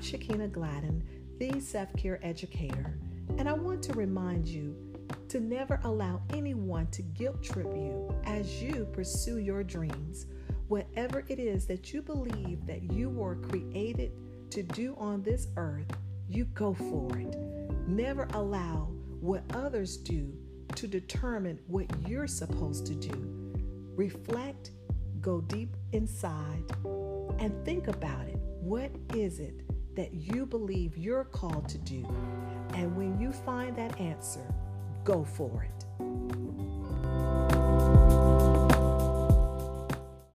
Shakina Gladden, the self care educator, and I want to remind you to never allow anyone to guilt trip you as you pursue your dreams. Whatever it is that you believe that you were created to do on this earth, you go for it. Never allow what others do to determine what you're supposed to do. Reflect, go deep inside, and think about it. What is it that you believe you're called to do? And when you find that answer, go for it.